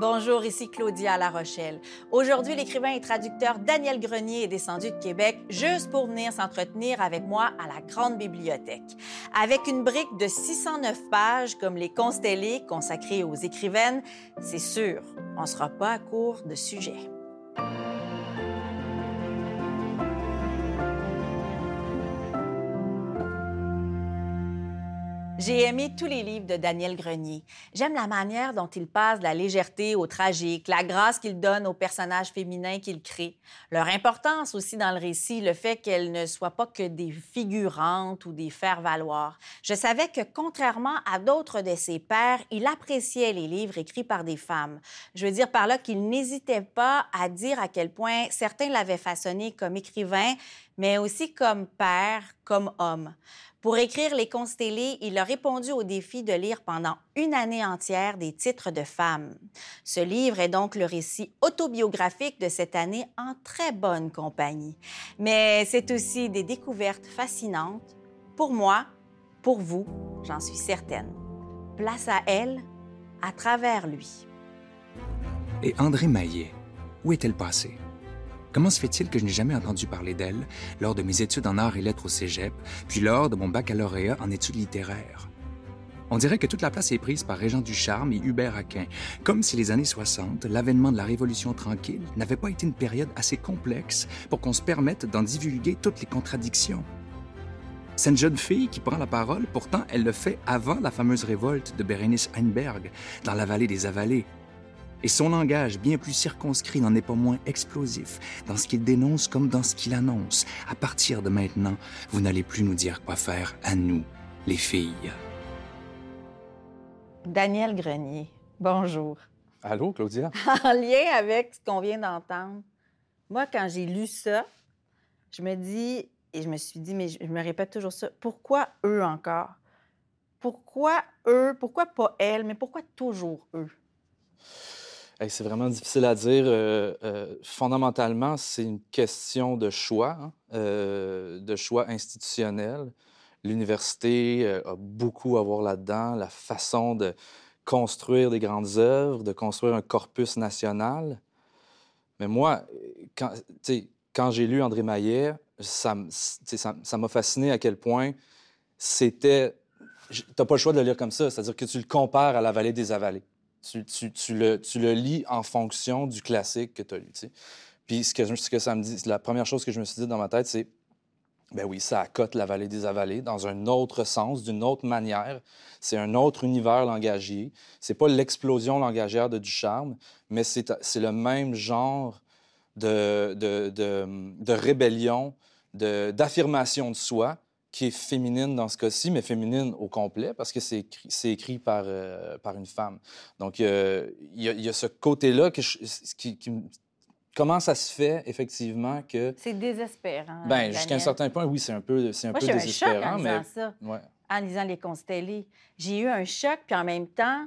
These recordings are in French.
Bonjour, ici Claudia La Rochelle. Aujourd'hui, l'écrivain et traducteur Daniel Grenier est descendu de Québec juste pour venir s'entretenir avec moi à la Grande Bibliothèque. Avec une brique de 609 pages comme les Constellés consacrés aux écrivaines, c'est sûr, on ne sera pas à court de sujets. J'ai aimé tous les livres de Daniel Grenier. J'aime la manière dont il passe de la légèreté au tragique, la grâce qu'il donne aux personnages féminins qu'il crée, leur importance aussi dans le récit, le fait qu'elles ne soient pas que des figurantes ou des faire-valoir. Je savais que, contrairement à d'autres de ses pairs, il appréciait les livres écrits par des femmes. Je veux dire par là qu'il n'hésitait pas à dire à quel point certains l'avaient façonné comme écrivain, mais aussi comme père, comme homme. Pour écrire Les Constellés, il a répondu au défi de lire pendant une année entière des titres de femmes. Ce livre est donc le récit autobiographique de cette année en très bonne compagnie. Mais c'est aussi des découvertes fascinantes, pour moi, pour vous, j'en suis certaine. Place à elle, à travers lui. Et André Maillet, où est-elle passée? Comment se fait-il que je n'ai jamais entendu parler d'elle lors de mes études en arts et lettres au cégep, puis lors de mon baccalauréat en études littéraires? On dirait que toute la place est prise par Régent Ducharme et Hubert Aquin, comme si les années 60, l'avènement de la Révolution tranquille, n'avait pas été une période assez complexe pour qu'on se permette d'en divulguer toutes les contradictions. C'est une jeune fille qui prend la parole, pourtant elle le fait avant la fameuse révolte de Bérénice Heinberg, dans la vallée des Avalées, et son langage, bien plus circonscrit, n'en est pas moins explosif, dans ce qu'il dénonce comme dans ce qu'il annonce. À partir de maintenant, vous n'allez plus nous dire quoi faire à nous, les filles. Daniel Grenier, bonjour. Allô, Claudia? En lien avec ce qu'on vient d'entendre, moi, quand j'ai lu ça, je me dis, et je me suis dit, mais je me répète toujours ça, pourquoi eux encore? Pourquoi eux? Pourquoi pas elle? Mais pourquoi toujours eux? C'est vraiment difficile à dire. Euh, euh, fondamentalement, c'est une question de choix, hein, euh, de choix institutionnel. L'université a beaucoup à voir là-dedans, la façon de construire des grandes œuvres, de construire un corpus national. Mais moi, quand, j'ai lu André Maillet, ça m'a fasciné à quel point c'était... Tu n'as pas le choix de le lire comme ça, c'est-à-dire que tu le compares à La vallée des avalées. Tu, le, lis en fonction du classique que tu as lu. Puis ce que, ce que ça me dit, la première chose que je me suis dit dans ma tête, c'est ben oui, ça accote la vallée des avalées dans un autre sens, d'une autre manière. C'est un autre univers langagier. C'est pas l'explosion langagière de Ducharme, mais c'est le même genre de, de, de, de rébellion, d'affirmation de, soi qui est féminine dans ce cas-ci, mais féminine au complet, parce que c'est écrit, écrit par, euh, par une femme. Donc, euh, il y, a ce côté-là qui, qui, Comment ça se fait, effectivement, que... C'est désespérant. Ben, jusqu'à un certain point, oui, c'est un peu, c'est un peu désespérant, un choc en mais... ça. En lisant Les Constellés. J'ai eu un choc, puis en même temps,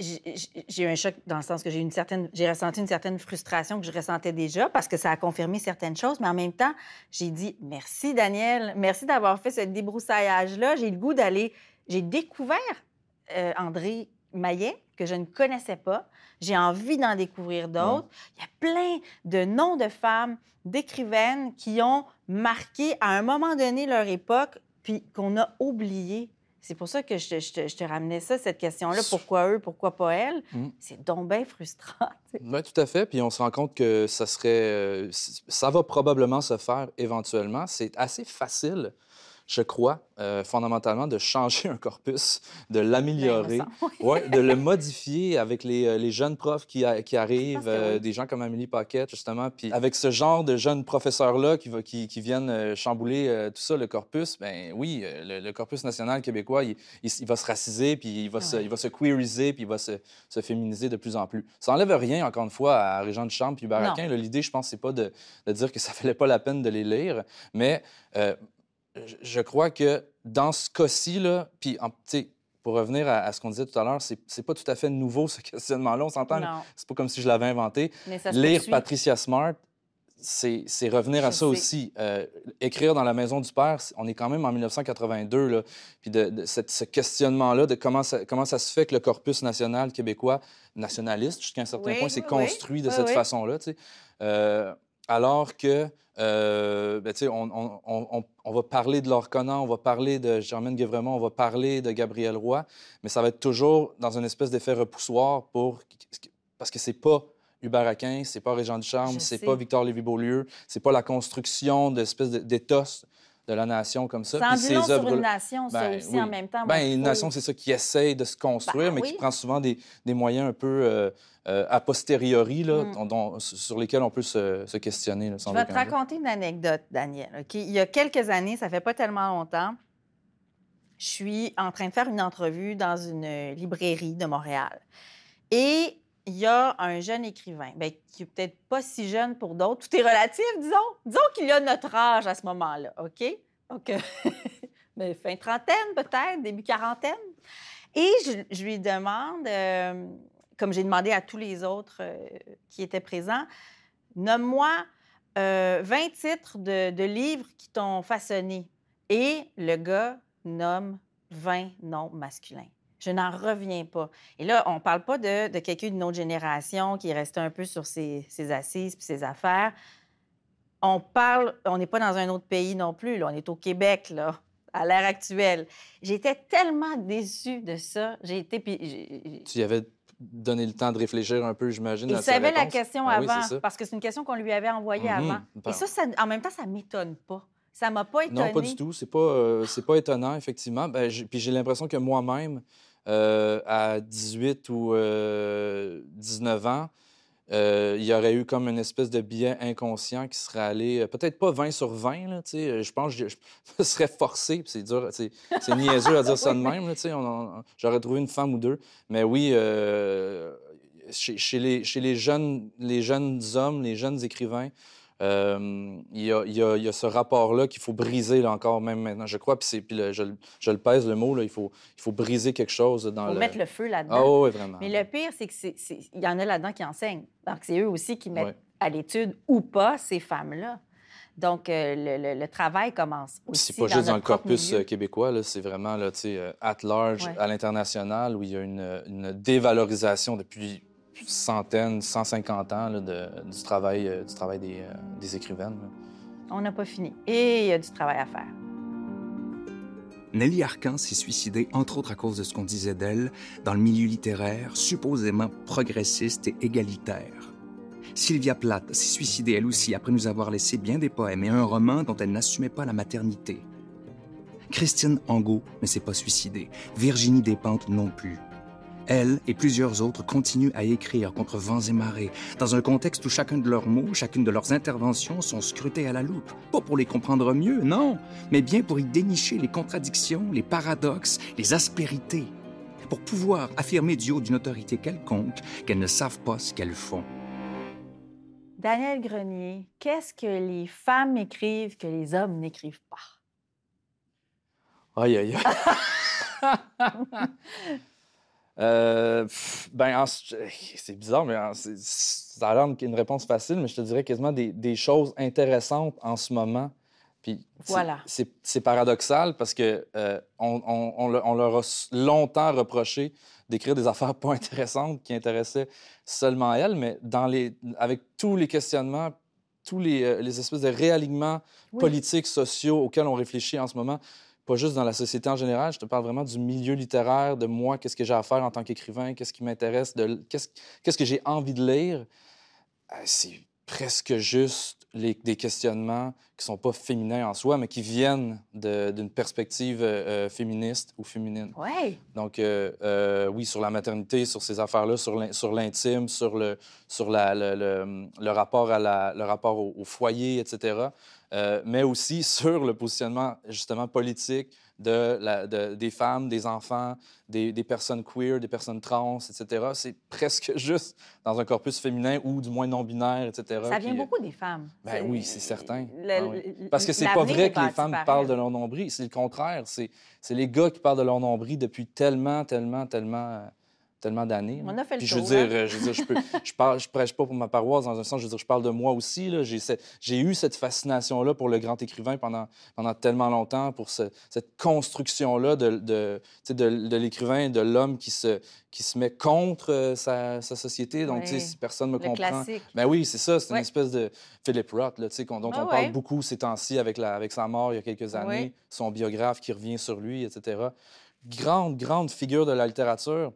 j'ai eu un choc dans le sens que j'ai une certaine, j'ai ressenti une certaine frustration que je ressentais déjà parce que ça a confirmé certaines choses, mais en même temps, j'ai dit merci Daniel, merci d'avoir fait ce débroussaillage-là. J'ai le goût d'aller, j'ai découvert euh, André Maillet que je ne connaissais pas. J'ai envie d'en découvrir d'autres. Il y a plein de noms de femmes, d'écrivaines qui ont marqué à un moment donné leur époque, puis qu'on a oublié c'est pour ça que je, te ramenais ça, cette question-là. Pourquoi eux, pourquoi pas elles? Mm. C'est donc bien frustrant. Oui, tout à fait. Puis on se rend compte que ça serait. Euh, ça va probablement se faire éventuellement. C'est assez facile je crois, euh, fondamentalement, de changer un corpus, de l'améliorer, ouais, de le modifier avec les, euh, les jeunes profs qui, qui arrivent, euh, des gens comme Amélie Paquette, justement. Puis avec ce genre de jeunes professeurs-là qui, qui, qui, viennent chambouler tout ça, le corpus, ben oui, le, corpus national québécois, il, il, va se raciser, puis il va, se, il va se queeriser, puis il va se, se, féminiser de plus en plus. Ça n'enlève rien, encore une fois, à Régent de Chambre puis Baraquin. L'idée, je pense, c'est pas de, de, dire que ça valait pas la peine de les lire, mais je crois que dans ce cas-ci, là, puis pour revenir à, ce qu'on disait tout à l'heure, c'est pas tout à fait nouveau ce questionnement-là. On s'entend, c'est pas comme si je l'avais inventé. Lire Patricia Smart, c'est c'est revenir à ça sais. aussi. Euh, écrire dans la maison du père, c'est- on est quand même en 1982, là, puis de, de cette- ce questionnement-là de comment ça, comment ça se fait que le corpus national québécois, nationaliste jusqu'à un certain Oui, point, s'est oui, oui. construit de cette façon-là. tu sais. Euh, alors que, euh, ben, tu sais, on, on- on- on- on va parler de Laure Conan, on va parler de Germaine Guévremont, on va parler de Gabriel Roy, mais ça va être toujours dans une espèce d'effet repoussoir pour... parce que c'est pas Hubert Aquin, c'est pas Régent Ducharme, c'est pas Victor Lévy-Beaulieu, c'est pas la construction d'espèces de- d'éthos de la nation comme ça. Ça ces long sur une nation, ça Ben aussi, oui. en même temps. ben, bon, une faut- nation, c'est ça qui essaye de se construire, Ben mais oui. qui prend souvent des, des moyens un peu euh, euh, a posteriori, là, Mm. dont- dont- sur lesquels on peut se, se questionner. Là, sans Je vais te doute. raconter une anecdote, Daniel. Il y a quelques années, ça fait pas tellement longtemps, je suis en train de faire une entrevue dans une librairie de Montréal. Et il y a un jeune écrivain, ben, qui est peut-être pas si jeune pour d'autres, tout est relatif, disons. Disons qu'il a notre âge à ce moment-là, OK? Donc, euh, ben, fin trentaine peut-être, début quarantaine. Et je, lui demande, euh, comme j'ai demandé à tous les autres euh, qui étaient présents, nomme-moi euh, 20 titres de, de livres qui t'ont façonné. Et le gars nomme 20 noms masculins. Je n'en reviens pas. Et là, on ne parle pas de, de quelqu'un d'une autre génération qui est resté un peu sur ses, ses assises puis ses affaires. On parle, on n'est pas dans un autre pays non plus. là. On est au Québec, là, à l'ère actuelle. J'étais tellement déçue de ça. J'ai été. puis Tu y avais donné le temps de réfléchir un peu, j'imagine. il savait la question Ah avant, parce que c'est une question qu'on lui avait envoyée Mhm. avant. Et ça, ça- en même temps, ça m'étonne pas. Ça m'a pas étonné. Non, pas du tout. C'est pas, euh, c'est pas étonnant, effectivement. Ben, puis j'ai l'impression que moi-même, euh, à 18 ou euh, 19 ans, euh, il y aurait eu comme une espèce de biais inconscient qui serait allé, euh, peut-être pas 20 sur 20, là, je pense que je, me serais forcé, c'est dur, c'est niaiseux à dire ça de même, j'aurais trouvé une femme ou deux. Mais oui, chez, chez les, chez les, jeunes, les jeunes hommes, les jeunes écrivains, euh, il y, a, il y a- il y a ce rapport-là qu'il faut briser là, encore même maintenant, je crois. Puis, c'est- puis le- je, le- je le pèse le mot, là, il, faut, il faut briser quelque chose dans Il faut le... mettre le feu là-dedans. Ah oui, vraiment. Mais le pire, c'est que c'est- c'est- il y en a là-dedans qui enseignent. Donc, c'est eux aussi qui mettent Ouais. à l'étude ou pas ces femmes-là. Donc, euh, le, le- le travail commence aussi c'est pas juste dans le corpus milieu. euh, québécois, c'est vraiment là, tu sais, euh, at large, Ouais. à l'international, où il y a une, une dévalorisation depuis centaines, 150 ans là, de- du travail, euh, du travail des, euh, des écrivaines. là. On n'a pas fini. Et il y a du travail à faire. Nelly Arcan s'est suicidée, entre autres à cause de ce qu'on disait d'elle, dans le milieu littéraire, supposément progressiste et égalitaire. Sylvia Plath s'est suicidée elle aussi après nous avoir laissé bien des poèmes et un roman dont elle n'assumait pas la maternité. Christine Angot ne s'est pas suicidée, Virginie Despentes non plus. Elle et plusieurs autres continuent à écrire contre vents et marées, dans un contexte où chacun de leurs mots, chacune de leurs interventions sont scrutés à la loupe. Pas pour les comprendre mieux, non, mais bien pour y dénicher les contradictions, les paradoxes, les aspérités, pour pouvoir affirmer du haut d'une autorité quelconque qu'elles ne savent pas ce qu'elles font. Daniel Grenier, qu'est-ce que les femmes écrivent que les hommes n'écrivent pas? Aïe, aïe, aïe. Euh, ben, en- c'est bizarre, mais en- ça a l'air une- réponse facile, mais je te dirais quasiment des, des choses intéressantes en ce moment. Puis c'est- Voilà. c'est c'est paradoxal parce que euh, on, on- on le- on leur a longtemps reproché d'écrire des affaires pas intéressantes qui intéressaient seulement elles, mais dans les, avec tous les questionnements, tous les, euh, les espèces de réalignements Oui. politiques, sociaux auxquels on réfléchit en ce moment, pas juste dans la société en général, je te parle vraiment du milieu littéraire, de moi, qu'est-ce que j'ai à faire en tant qu'écrivain, qu'est-ce qui m'intéresse, de qu'est-ce qu'est-ce que j'ai envie de lire. Euh, C'est presque juste les- des questionnements qui sont pas féminins en soi, mais qui viennent d'une perspective euh, euh, féministe ou féminine. Oui. Donc, euh, euh, oui, sur la maternité, sur ces affaires-là, sur l'in- sur l'intime, sur, le, sur la- le, le- le rapport, à la, le rapport au, au foyer, etc. Euh, mais aussi sur le positionnement, justement, politique de la- de- des femmes, des enfants, des, des personnes queer, des personnes trans, etc. C'est presque juste dans un corpus féminin ou du moins non-binaire, etc. Ça vient Puis, euh, beaucoup des femmes. ben oui, c'est certain. Le- Ah oui. Parce que c'est pas vrai que les femmes par parlent de leur nombril. C'est le contraire. C'est c'est les gars qui parlent de leur nombril depuis tellement, tellement, tellement, euh, tellement d'années. On a fait le Puis tour. je veux hein? je, veux dire, je, peux, je, parle, je prêche pas pour ma paroisse dans un sens, je veux dire, je parle de moi aussi. J'ai eu cette fascination-là pour le grand écrivain pendant, pendant tellement longtemps, pour ce- cette construction-là de, de, de, de l'écrivain, de l'homme qui se, qui se met contre euh, sa, sa société. Donc, tu sais, Oui. si personne me Le comprend. classique. Ben oui, c'est ça. C'est une espèce de Philip Roth, là, dont Ah on parle beaucoup ces temps-ci avec, la, avec sa mort il y a quelques années, son biographe qui revient sur lui, etc. Grande, grande figure de la littérature.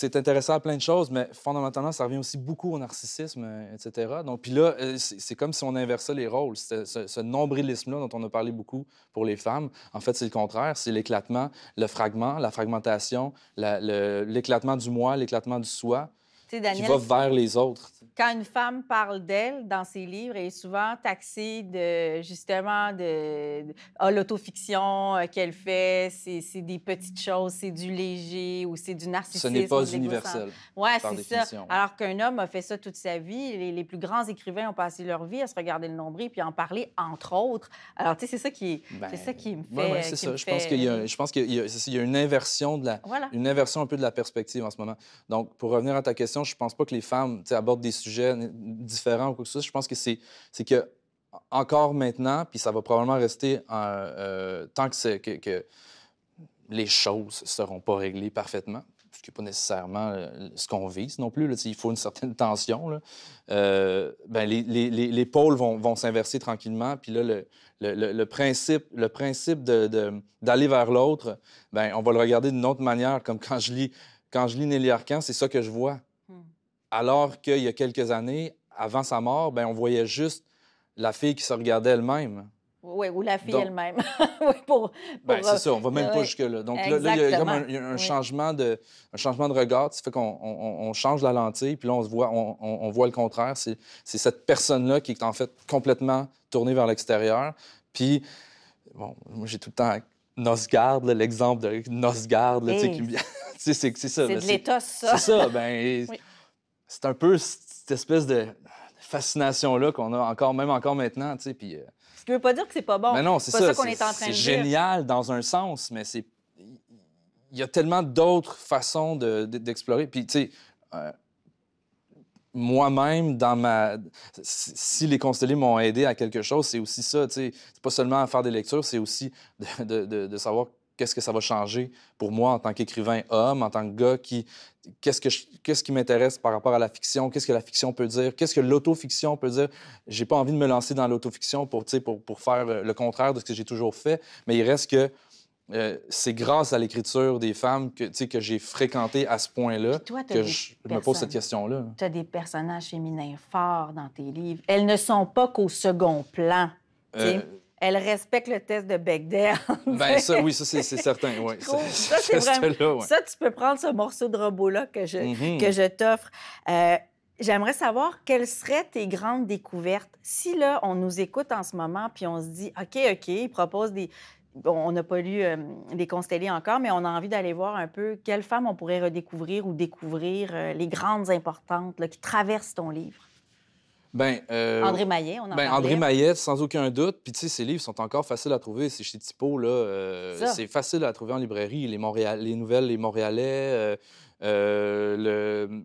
C'est intéressant à plein de choses, mais fondamentalement, ça revient aussi beaucoup au narcissisme, euh, etc. Donc, puis là, euh, c'est comme si on inversait les rôles. Ce, nombrilisme-là dont on a parlé beaucoup pour les femmes, en fait, c'est le contraire. C'est l'éclatement, le fragment, la fragmentation, l'éclatement du moi, l'éclatement du soi, Qui Daniel, va vers les autres. quand une femme parle d'elle dans ses livres, elle est souvent taxée de, justement, de, de- ah, l'autofiction euh, qu'elle fait, c'est c'est des petites choses, c'est du léger ou c'est du Ce narcissisme. n'est ou pas universel. Oui, c'est ça. Alors qu'un homme a fait ça toute sa vie. Les, les plus grands écrivains ont passé leur vie à se regarder le nombril puis à en parler, entre autres. Alors, tu sais, c'est ça qui, est- Ben, c'est ça qui me fait... ouais, ouais, c'est qui ça. Je pense qu'il y a, je pense qu'il y a, c'est ça, il y a une inversion de la, Voilà. une inversion un peu de la perspective en ce moment. Donc, pour revenir à ta question, je pense pas que les femmes abordent des sujets différents ou quoi que ce soit. Je pense que c'est, que encore maintenant, puis ça va probablement rester euh, tant que, les choses seront pas réglées parfaitement, ce qui n'est pas nécessairement euh, ce qu'on vise non plus. Il faut une certaine tension. Euh, ben, les, les- les- les pôles vont, s'inverser tranquillement. Puis là, le, principe, le principe d'aller vers l'autre, ben, on va le regarder d'une autre manière. Comme quand je lis, quand je lis Nelly Arcan, c'est ça que je vois. Alors qu'il y a quelques années, avant sa mort, ben, on voyait juste la fille qui se regardait elle-même. Oui, ou la fille elle-même. oui, pour... Ben, pour, euh, c'est ça, on va même pas ouais. jusque-là. Donc là, là, il y a comme un, Oui. changement de, un changement de regard. Ça fait qu'on on- change la lentille, puis là, on, se voit, on, on- voit le contraire. C'est cette personne-là qui est en fait complètement tournée vers l'extérieur. Puis, bon, moi, j'ai tout le temps Nosgard, l'exemple de Nosgard, Hey. Tu sais, c'est ça. C'est de l'étos, ça. C'est ça, ben, Oui. C'est un peu cette espèce de fascination-là qu'on a encore, même encore maintenant, tu sais, puis... euh, Ce qui veut pas dire que c'est pas bon. mais non, c'est ça. ça qu'on est en train de C'est génial dans un sens, mais c'est. Il y a tellement d'autres façons de- de- d'explorer. Puis, tu sais, euh, moi-même, dans ma. Si si les constellés m'ont aidé à quelque chose, c'est aussi ça, tu sais. C'est pas seulement à faire des lectures, c'est aussi de, de- de- de savoir qu'est-ce que ça va changer pour moi en tant qu'écrivain homme, en tant que gars qui. Qu'est-ce, que je- qu'est-ce qui m'intéresse par rapport à la fiction? Qu'est-ce que la fiction peut dire? Qu'est-ce que l'autofiction peut dire? J'ai pas envie de me lancer dans l'autofiction pour, pour, pour faire euh, le contraire de ce que j'ai toujours fait, mais il reste que euh, c'est grâce à l'écriture des femmes que, j'ai fréquenté à ce point-là que je me pose cette question-là. Tu as des personnages féminins forts dans tes livres. Elles ne sont pas qu'au second plan. Euh, Elles respectent le test de Bechdel. ben ça, oui, ça, c'est, certain. Oui. Ça, c'est Ce vraiment- test-là, ouais. Ça, tu peux prendre ce morceau de robot-là que je, Mhm. que je t'offre. Euh, J'aimerais savoir quelles seraient tes grandes découvertes. Si là, on nous écoute en ce moment, puis on se dit, OK, OK, il propose des... Bon, on n'a pas lu euh, Les Constellés encore, mais on a envie d'aller voir un peu quelles femmes on pourrait redécouvrir ou découvrir euh, les grandes importantes là, qui traversent ton livre. Ben, euh, André Maillet, on en Ben. André Maillet, sans aucun doute. Puis, tu sais, ses livres sont encore faciles à trouver. C'est chez Typo, là. euh, c'est facile à trouver en librairie. Les, Montréal... les nouvelles, les Montréalais, euh, euh, le...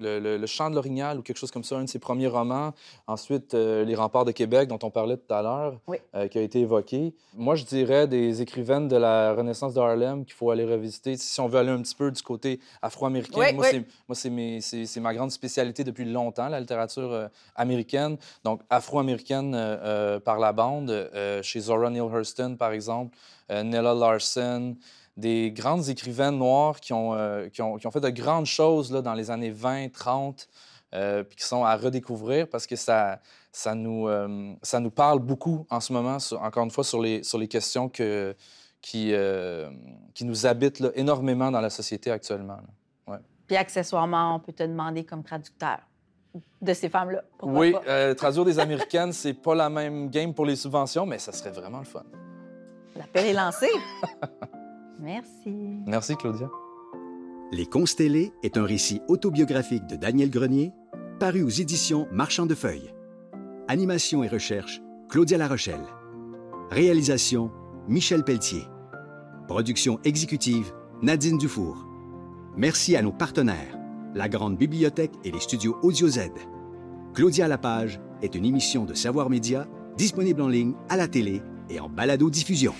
Le, Chant de l'Orignal ou quelque chose comme ça, un de ses premiers romans. Ensuite, euh, Les Remparts de Québec, dont on parlait tout à l'heure, Oui. euh, qui a été évoqué. Moi, je dirais des écrivaines de la Renaissance de Harlem qu'il faut aller revisiter. Si on veut aller un petit peu du côté afro-américain, Oui, moi, oui. c'est ma grande spécialité depuis longtemps, la littérature américaine. Donc, afro-américaine par la bande, chez Zora Neale Hurston, par exemple, Nella Larson, des grandes écrivaines noires qui ont, euh, qui ont, qui ont fait de grandes choses là, dans les années 20, 30, euh, puis qui sont à redécouvrir parce que ça, ça, nous, euh, ça nous parle beaucoup en ce moment, sur- encore une fois, sur les, sur les questions que, qui, qui nous habitent là, énormément dans la société actuellement. Puis accessoirement, on peut te demander comme traducteur de ces femmes-là. Oui, traduire des Américaines, c'est pas la même game pour les subventions, mais ça serait vraiment le fun. L'appel est lancé. Merci. Merci, Claudia. Les Constellés est un récit autobiographique de Daniel Grenier, paru aux éditions Marchand de Feuilles. Animation et recherche, Claudia Larochelle. Réalisation, Michel Pelletier. Production exécutive, Nadine Dufour. Merci à nos partenaires, la Grande Bibliothèque et les studios Audio Z. Claudia Lapage est une émission de Savoir Média disponible en ligne, à la télé et en balado-diffusion.